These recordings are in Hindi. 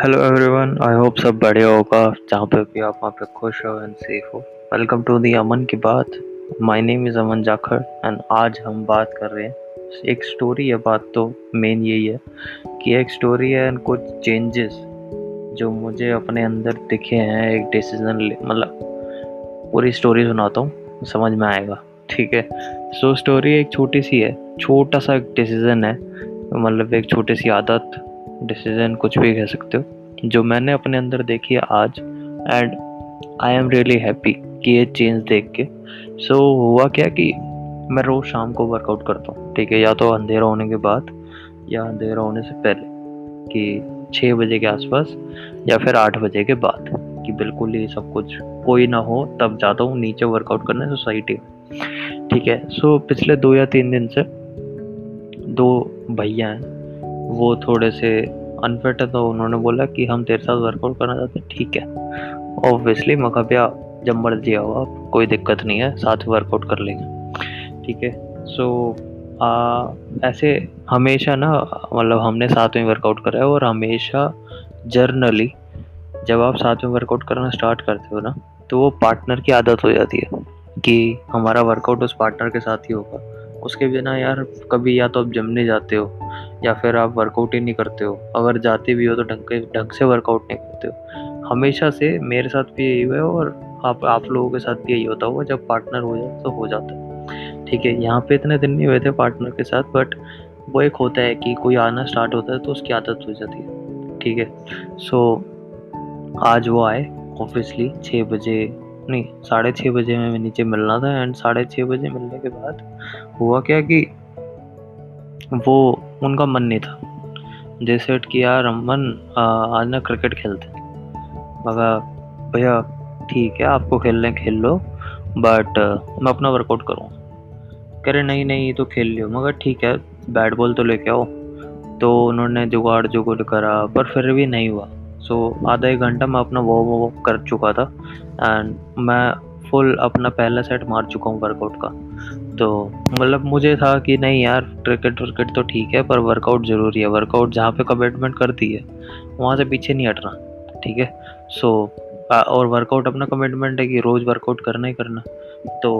हेलो एवरीवन आई होप सब बढ़िया होगा। जहाँ पे भी आप वहाँ पे खुश हो एंड सेफ़ हो। वेलकम टू दी अमन की बात। My name is Aman Jakhar and आज हम बात कर रहे हैं। एक स्टोरी है बात तो मेन यही है कि एक स्टोरी है एंड कुछ चेंजेस जो मुझे अपने अंदर दिखे हैं। एक डिसीज़न मतलब पूरी स्टोरी सुनाता हूँ। समझ में आएगा। ठीक है? सो so, स्टोरी एक छोटी सी है। छोटा सा एक डिसीज़न है। मतलब एक छोटी सी आदत। डिसीज़न कुछ भी कह सकते हो। जो मैंने अपने अंदर देखी है आज and I am really happy कि ये चेंज देख के। सो so, हुआ क्या कि मैं रोज़ शाम को वर्कआउट करता हूँ ठीक है? या तो अंधेरा होने के बाद या अंधेरा होने से पहले कि छः बजे के आसपास या फिर आठ बजे के बाद कि बिल्कुल ही सब कुछ कोई ना हो तब जाता हूँ नीचे वर्कआउट करने सोसाइटी में ठीक है? सो so, पिछले दो या तीन दिन से दो भैया हैं वो थोड़े से अनफिट है तो उन्होंने बोला कि हम तेरे साथ वर्कआउट करना चाहते हैं ठीक है। ऑब्वियसली मका भैया जब मर्ज़ी आओ आप कोई दिक्कत नहीं है साथ वर्कआउट कर लेंगे। ठीक है? सो आ, ऐसे हमेशा ना मतलब हमने साथ में वर्कआउट करा है और हमेशा जर्नली जब आप साथ में वर्कआउट करना स्टार्ट करते हो ना तो वो पार्टनर की आदत हो जाती है कि हमारा वर्कआउट उस पार्टनर के साथ ही होगा। उसके बिना यार कभी या तो आप जमने जाते हो। या फिर आप वर्कआउट ही नहीं करते हो। अगर जाते भी हो तो ढंग के, ढंग से वर्कआउट नहीं करते हो। हमेशा से मेरे साथ भी यही हुआ है और आप आप लोगों के साथ भी यही होता होगा, जब पार्टनर हो जाए तो हो जाता है। ठीक है, यहाँ पे इतने दिन नहीं हुए थे पार्टनर के साथ बट वो एक होता है कि कोई आना स्टार्ट होता है तो उसकी आदत हो जाती है। ठीक है सो आज वो आए ऑब्वियसली छः बजे, नहीं, साढ़े छः बजे में नीचे मिलना था एंड साढ़े छः बजे मिलने के बाद हुआ क्या कि वो उनका मन नहीं था। सेट कि यार अमन आज ना क्रिकेट खेलते मगर भैया ठीक है आपको खेलने खेल लो बट मैं अपना वर्कआउट करूँ। कह रहे नहीं नहीं तो खेल लियो। मगर ठीक है बैट बॉल तो लेके आओ। तो उन्होंने जुगाड़ जुगड़ करा पर फिर भी नहीं हुआ। सो so, आधा एक घंटा मैं अपना वो वो कर चुका था एंड मैं फुल अपना पहला सेट मार चुका हूँ वर्कआउट का। तो मतलब मुझे था कि नहीं यार क्रिकेट वर्केट तो ठीक है, पर वर्कआउट ज़रूरी है। वर्कआउट जहाँ पे कमिटमेंट करती है, वहाँ से पीछे नहीं हटना, ठीक है? सो और वर्कआउट अपना कमिटमेंट है कि रोज़ वर्कआउट करना ही करना। तो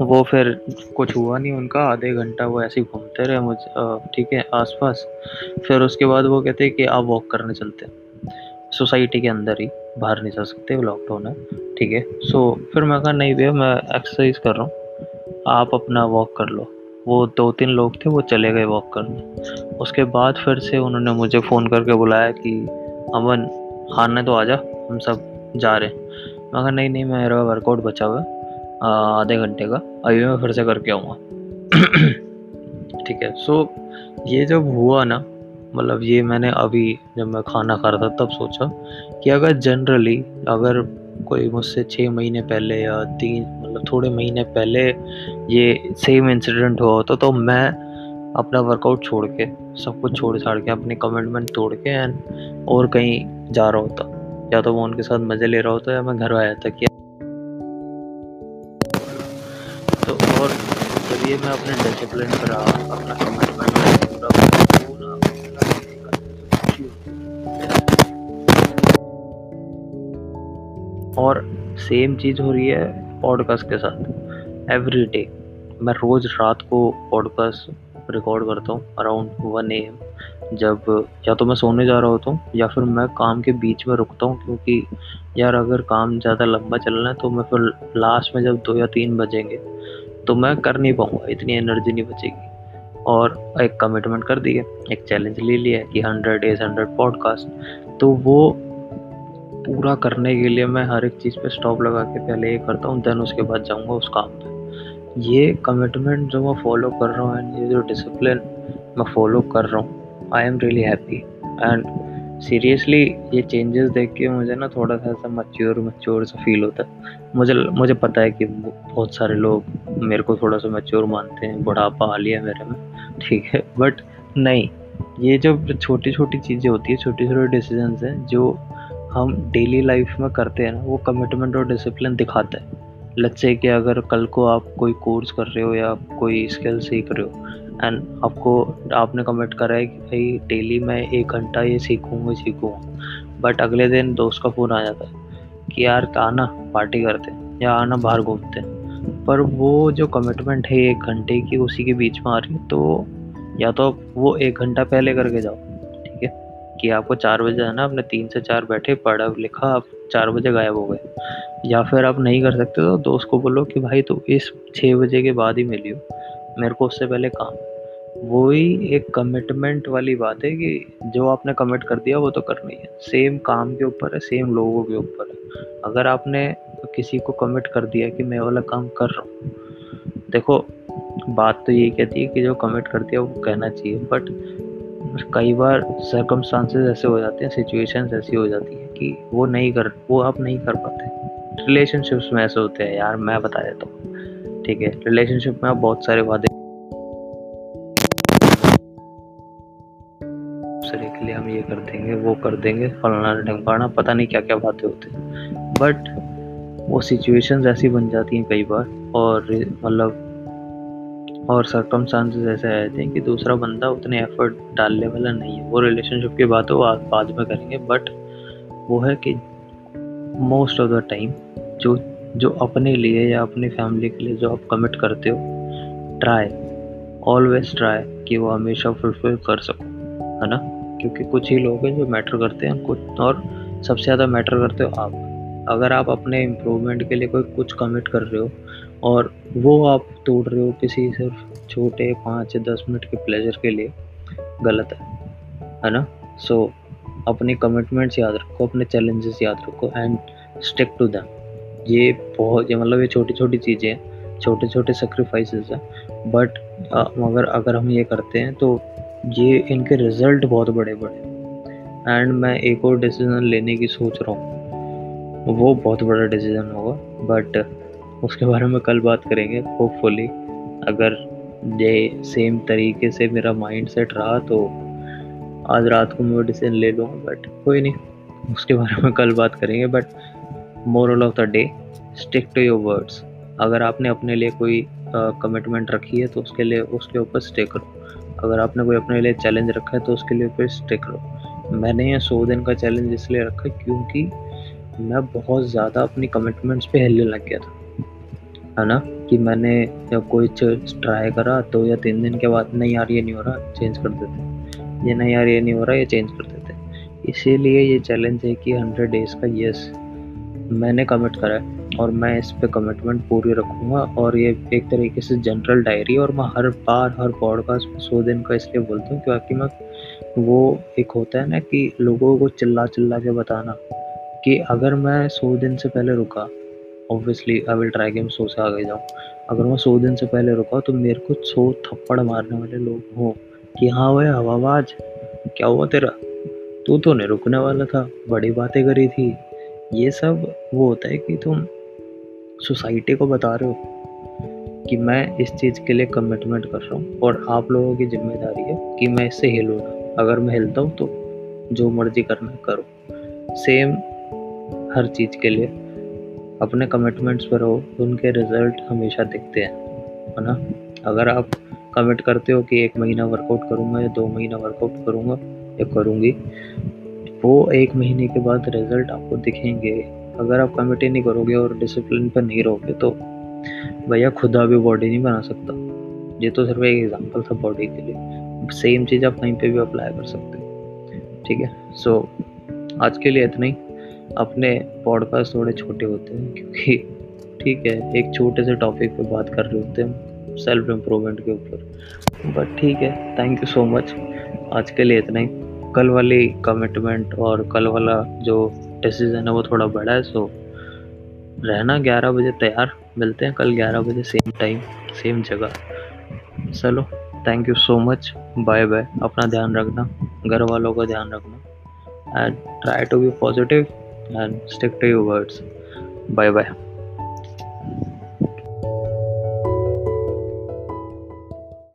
वो फिर कुछ हुआ नहीं उनका, आधे घंटा वो ऐसे ही घूमते रहे मुझे ठीक है, आसपास। फिर उसके बाद वो कहते हैं कि आप वॉक करने चलते हैं। सोसाइटी के अंदर ही, बाहर नहीं जा सकते लॉकडाउन है। ठीक है? सो फिर मैं कहा, नहीं भैया, मैं एक्सरसाइज कर रहा हूँ। आप अपना वॉक कर लो। वो दो तीन लोग थे, वो चले गए वॉक करने। उसके बाद फिर से उन्होंने मुझे फ़ोन करके बुलाया कि, अमन खाने तो आ जा, हम सब जा रहे हैं। मैं कहा, नहीं नहीं, मेरा वर्कआउट बचा हुआ आधे घंटे का। अभी मैं फिर से करके आऊँगा। ठीक है सो ये जब हुआ ना मतलब ये मैंने अभी जब मैं खाना खा रहा था, तब सोचा कि अगर जनरली अगर कोई मुझसे छः महीने पहले या तीन मतलब थोड़े महीने पहले ये सेम इंसिडेंट हुआ होता तो मैं अपना वर्कआउट छोड़ के, सब कुछ छोड़ छाड़ के, अपने कमिटमेंट तोड़ के एंड और कहीं जा रहा होता। या तो वो उनके साथ मज़े ले रहा होता या मैं घर आया था कि तो और जब ये मैं अपने डिसिप्लिन पर रहा, अपना कमिटमेंट पूरा और सेम चीज़ हो रही है पॉडकास्ट के साथ। एवरी डे मैं रोज़ रात को पॉडकास्ट रिकॉर्ड करता हूँ अराउंड वन ए एम जब या तो मैं सोने जा रहा होता हूँ या फिर मैं काम के बीच में रुकता हूँ क्योंकि यार अगर काम ज़्यादा लंबा चलना है तो मैं फिर लास्ट में जब दो या तीन बजेंगे तो मैं कर नहीं पाऊँगा, इतनी एनर्जी नहीं बचेगी। और एक कमिटमेंट कर दिए एक चैलेंज ले लिया कि हंड्रेड डेज़ हंड्रेड पॉडकास्ट तो वो पूरा करने के लिए मैं हर एक चीज़ पे स्टॉप लगा के पहले ये करता हूँ देन उसके बाद जाऊँगा उस काम पे। ये कमिटमेंट जो मैं फॉलो कर रहा हूँ एंड ये जो डिसिप्लिन मैं फॉलो कर रहा हूँ I am really happy and seriously ये चेंजेस देख के मुझे ना थोड़ा सा ऐसा मच्योर मच्योर सा फील होता है। मुझे मुझे पता है कि बहुत सारे लोग मेरे को थोड़ा सा मच्योर मानते हैं, बुढ़ापा आ लिया मेरे में, ठीक है। बट नहीं, ये जो छोटी छोटी चीज़ें होती है छोटे छोटे डिसीजंस हैं, जो हम डेली लाइफ में करते हैं ना, वो कमिटमेंट और डिसिप्लिन दिखाता है। लच्चे कि अगर कल को आप कोई कोर्स कर रहे हो या कोई स्किल सीख रहे हो एंड आपको, आपने कमिट करा है कि भाई डेली मैं एक घंटा ये सीखूँगा सीखूँगा बट अगले दिन दोस्त का फ़ोन आ जाता है कि यार आना पार्टी करते हैं या आना बाहर घूमते हैं। पर वो जो कमिटमेंट है एक घंटे की, उसी के बीच में आ रही है तो या तो वो एक घंटा पहले करके जाओ। कि आपको चार बजे आना आपने तीन से चार बैठे, पढ़ा, लिखा, आप चार बजे गायब हो गए। या फिर आप नहीं कर सकते तो दोस्त को बोलो कि भाई तो इस छः बजे के बाद ही मिलियो मेरे को उससे पहले काम। वही एक कमिटमेंट वाली बात है कि जो आपने कमिट कर दिया, वो तो करना ही। है सेम काम के ऊपर है सेम लोगों के ऊपर है। अगर आपने किसी को कमिट कर दिया कि मैं वाला काम कर रहा हूँ। देखो, बात तो यही कहती है कि जो कमिट कर दिया, वो कहना चाहिए। बट कई बार सर्कमस्टांसेस ऐसे हो जाते हैं सिचुएशंस ऐसी हो जाती है कि वो नहीं कर, वो आप नहीं कर पाते। रिलेशनशिप्स में ऐसे होते हैं यार, मैं बता देता हूँ। ठीक है रिलेशनशिप में आप बहुत सारे वादे दूसरे के लिए हम ये कर देंगे, वो कर देंगे, फलाना ढंकाना पता नहीं क्या क्या बातें होती बट वो सिचुएशंस ऐसी बन जाती हैं कई बार और मतलब और सर्कमस्टांसेस ऐसे आए थे कि दूसरा बंदा उतने एफर्ट डालने वाला नहीं है। वो रिलेशनशिप की बात हो बाद में करेंगे बट वो है कि मोस्ट ऑफ़ द टाइम जो जो अपने लिए या अपनी फैमिली के लिए जो आप कमिट करते हो ट्राई ऑलवेज ट्राई कि वो हमेशा फुलफिल कर सको, है ना? क्योंकि कुछ ही लोग हैं जो मैटर करते हैं, कुछ और सबसे ज़्यादा मैटर करते हो आप। अगर आप अपने इम्प्रूवमेंट के लिए कोई कुछ कमिट कर रहे हो और वो आप तोड़ रहे हो किसी सिर्फ़ छोटे पाँच दस मिनट के प्लेजर के लिए गलत है है ना? सो so, अपनी कमिटमेंट्स याद रखो अपने चैलेंजेस याद रखो एंड स्टिक टू दैम ये बहुत ये मतलब ये छोटी छोटी चीज़ें हैं छोटे छोटे सेक्रीफाइसेस हैं बट मगर अगर हम ये करते हैं तो ये इनके रिज़ल्ट बहुत बड़े बड़े एंड मैं एक और डिसीज़न लेने की सोच रहा हूँ। वो बहुत बड़ा डिसीज़न होगा बट उसके बारे में कल बात करेंगे होपफुली अगर ये सेम तरीके से मेरा माइंड सेट रहा तो आज रात को मैं डिसीज़न ले लूँगा बट कोई नहीं। उसके बारे में कल बात करेंगे but moral of the day stick to your words अगर आपने अपने लिए कोई कमिटमेंट रखी है तो उसके लिए, उसके ऊपर स्टे करो अगर आपने कोई अपने लिए चैलेंज रखा है तो उसके लिए फिर स्टिक करो मैंने ये सौ दिन का चैलेंज इसलिए रखा क्योंकि मैं बहुत ज़्यादा अपनी कमिटमेंट्स पे हिलने लग गया था। है ना, कि मैंने जब कोई चीज़ ट्राई करा तो या तीन दिन के बाद, नहीं यार, ये नहीं हो रहा चेंज कर देते ये नहीं यार, ये नहीं हो रहा, ये चेंज कर देते इसीलिए ये चैलेंज है कि हंड्रेड डेज़ का यस मैंने कमिट करा है और मैं इस पर कमिटमेंट पूरी रखूँगा और ये एक तरीके से जनरल डायरी और मैं हर बार, हर पॉडकास्ट में सौ दिन का इसलिए बोलता हूँ क्योंकि मैं, वो एक होता है ना कि लोगों को चिल्ला चिल्ला के बताना कि अगर मैं सौ दिन से पहले रुका obviously I will try game सौ से आगे जाऊँ। अगर मैं सौ दिन से पहले रुका तो मेरे को सौ थप्पड़ मारने वाले लोग हों कि हाँ भाई हवाबाज क्या हुआ तेरा? तू तो नहीं रुकने वाला था, बड़ी बातें करी थी। ये सब वो होता है कि तुम सोसाइटी को बता रहे हो कि मैं इस चीज़ के लिए कमिटमेंट कर रहा हूँ और आप लोगों की ज़िम्मेदारी है कि मैं इससे हिलूँ अगर मैं हिलता हूँ तो जो मर्ज़ी करना करो। सेम हर चीज़ के लिए। अपने कमिटमेंट्स पर हो उनके रिज़ल्ट हमेशा दिखते हैं है ना? अगर आप कमिट करते हो कि एक महीना वर्कआउट करूँगा या दो महीना वर्कआउट करूँगा या करूँगी वो एक महीने के बाद रिज़ल्ट आपको दिखेंगे। अगर आप कमिटी नहीं करोगे और डिसिप्लिन पर नहीं रहोगे तो भैया खुदा भी बॉडी नहीं बना सकता। ये तो सिर्फ़ एक एग्जांपल था बॉडी के लिए। सेम चीज़ आप कहीं पे भी अप्लाई कर सकते हो। ठीक है? सो so, आज के लिए इतना ही। अपने पॉडकास्ट थोड़े छोटे होते हैं, क्योंकि ठीक है, एक छोटे से टॉपिक पे बात कर रहे होते हैं सेल्फ इम्प्रूवमेंट के ऊपर। बट ठीक है थैंक यू सो मच आज के लिए इतना ही। कल वाली कमिटमेंट और कल वाला जो डिसीज़न है वो थोड़ा बड़ा है सो रहना ग्यारह बजे तैयार। मिलते हैं कल ग्यारह बजे सेम टाइम सेम जगह। चलो thank you so much bye bye अपना ध्यान रखना। घर वालों का ध्यान रखना। And try to be positive and stick to your words bye bye